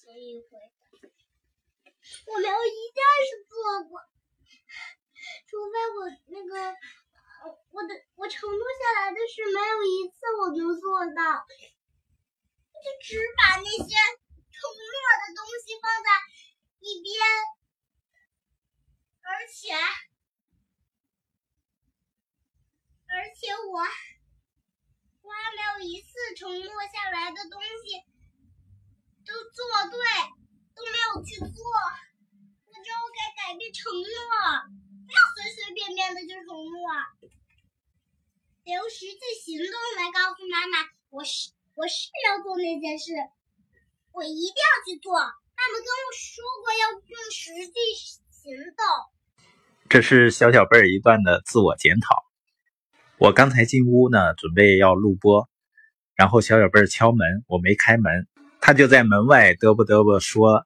所以回答，我没有一件事做过，除非我那个，我的，我承诺下来的事，没有一次我能做到，我就只把那些承诺的东西放在一边，而且而且我我还没有一次承诺下来的东西。得用实际行动来告诉妈妈，我是我是要做那件事，我一定要去做。妈妈跟我说过要用实际行动。这是小小贝儿一段的自我检讨。我刚才进屋呢，准备要录播，然后小小贝儿敲门，我没开门，他就在门外嘚啵嘚啵说，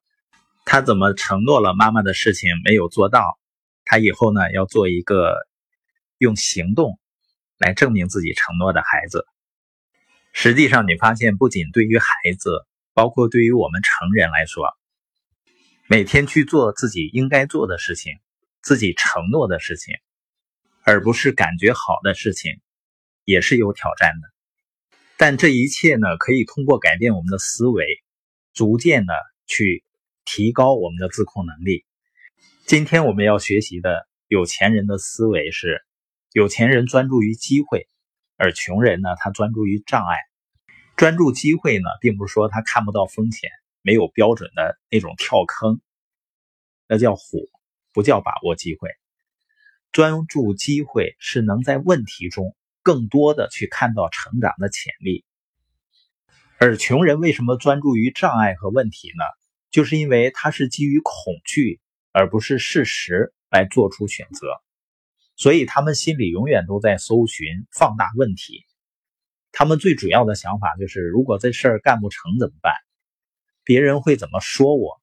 他怎么承诺了妈妈的事情没有做到，他以后呢要做一个用行动来证明自己承诺的孩子。实际上，你发现不仅对于孩子，包括对于我们成人来说，每天去做自己应该做的事情，自己承诺的事情。而不是感觉好的事情，也是有挑战的。但这一切呢，可以通过改变我们的思维，逐渐的去提高我们的自控能力。今天我们要学习的有钱人的思维是：有钱人专注于机会，而穷人呢，他专注于障碍。专注机会呢，并不是说他看不到风险，没有标准的那种跳坑，那叫虎，不叫把握机会。专注机会是能在问题中更多的去看到成长的潜力，而穷人为什么专注于障碍和问题呢？就是因为他是基于恐惧而不是事实来做出选择，所以他们心里永远都在搜寻放大问题。他们最主要的想法就是：如果这事儿干不成怎么办？别人会怎么说我？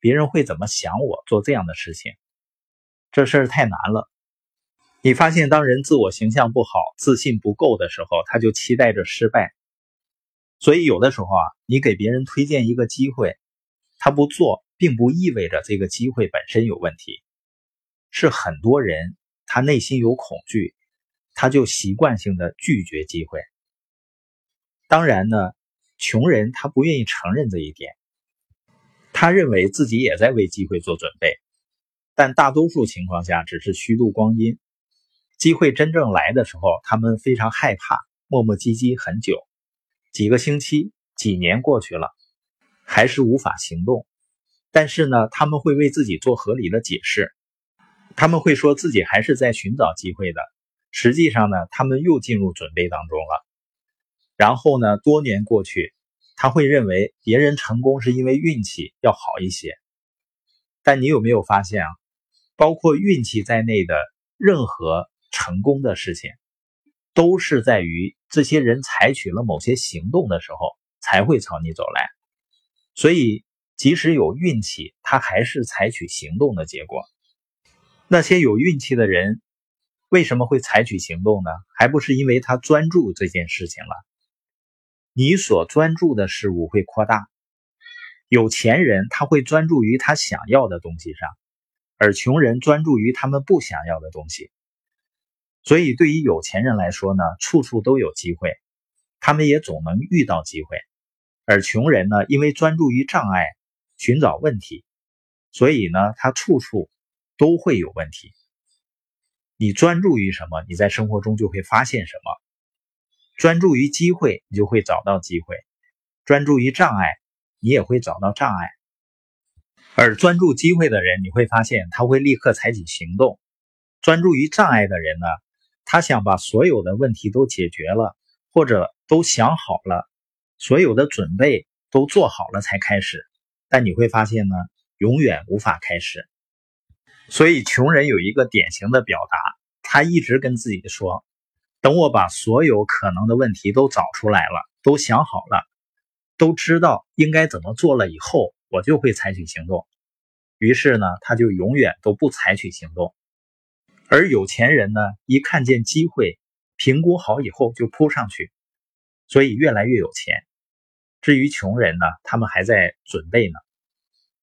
别人会怎么想我做这样的事情？这事儿太难了。你发现，当人自我形象不好、自信不够的时候，他就期待着失败。所以，有的时候啊，你给别人推荐一个机会，他不做，并不意味着这个机会本身有问题。是很多人他内心有恐惧，他就习惯性的拒绝机会。当然呢，穷人他不愿意承认这一点，他认为自己也在为机会做准备。但大多数情况下只是虚度光阴，机会真正来的时候，他们非常害怕，磨磨唧唧很久，几个星期、几年过去了，还是无法行动。但是呢，他们会为自己做合理的解释，他们会说自己还是在寻找机会的。实际上呢，他们又进入准备当中了。然后呢，多年过去，他会认为别人成功是因为运气要好一些。但你有没有发现啊？包括运气在内的任何成功的事情，都是在于这些人采取了某些行动的时候才会朝你走来。所以，即使有运气，他还是采取行动的结果。那些有运气的人为什么会采取行动呢？还不是因为他专注这件事情了。你所专注的事物会扩大。有钱人他会专注于他想要的东西上。而穷人专注于他们不想要的东西，所以对于有钱人来说呢，处处都有机会，他们也总能遇到机会。而穷人呢，因为专注于障碍，寻找问题，所以呢，他处处都会有问题。你专注于什么，你在生活中就会发现什么；专注于机会，你就会找到机会；专注于障碍，你也会找到障碍。而专注机会的人，你会发现他会立刻采取行动；专注于障碍的人呢，他想把所有的问题都解决了，或者都想好了，所有的准备都做好了才开始。但你会发现呢，永远无法开始。所以，穷人有一个典型的表达，他一直跟自己说：“等我把所有可能的问题都找出来了，都想好了，都知道应该怎么做了以后。”我就会采取行动，于是呢，他就永远都不采取行动。而有钱人呢，一看见机会，评估好以后就扑上去，所以越来越有钱。至于穷人呢，他们还在准备呢。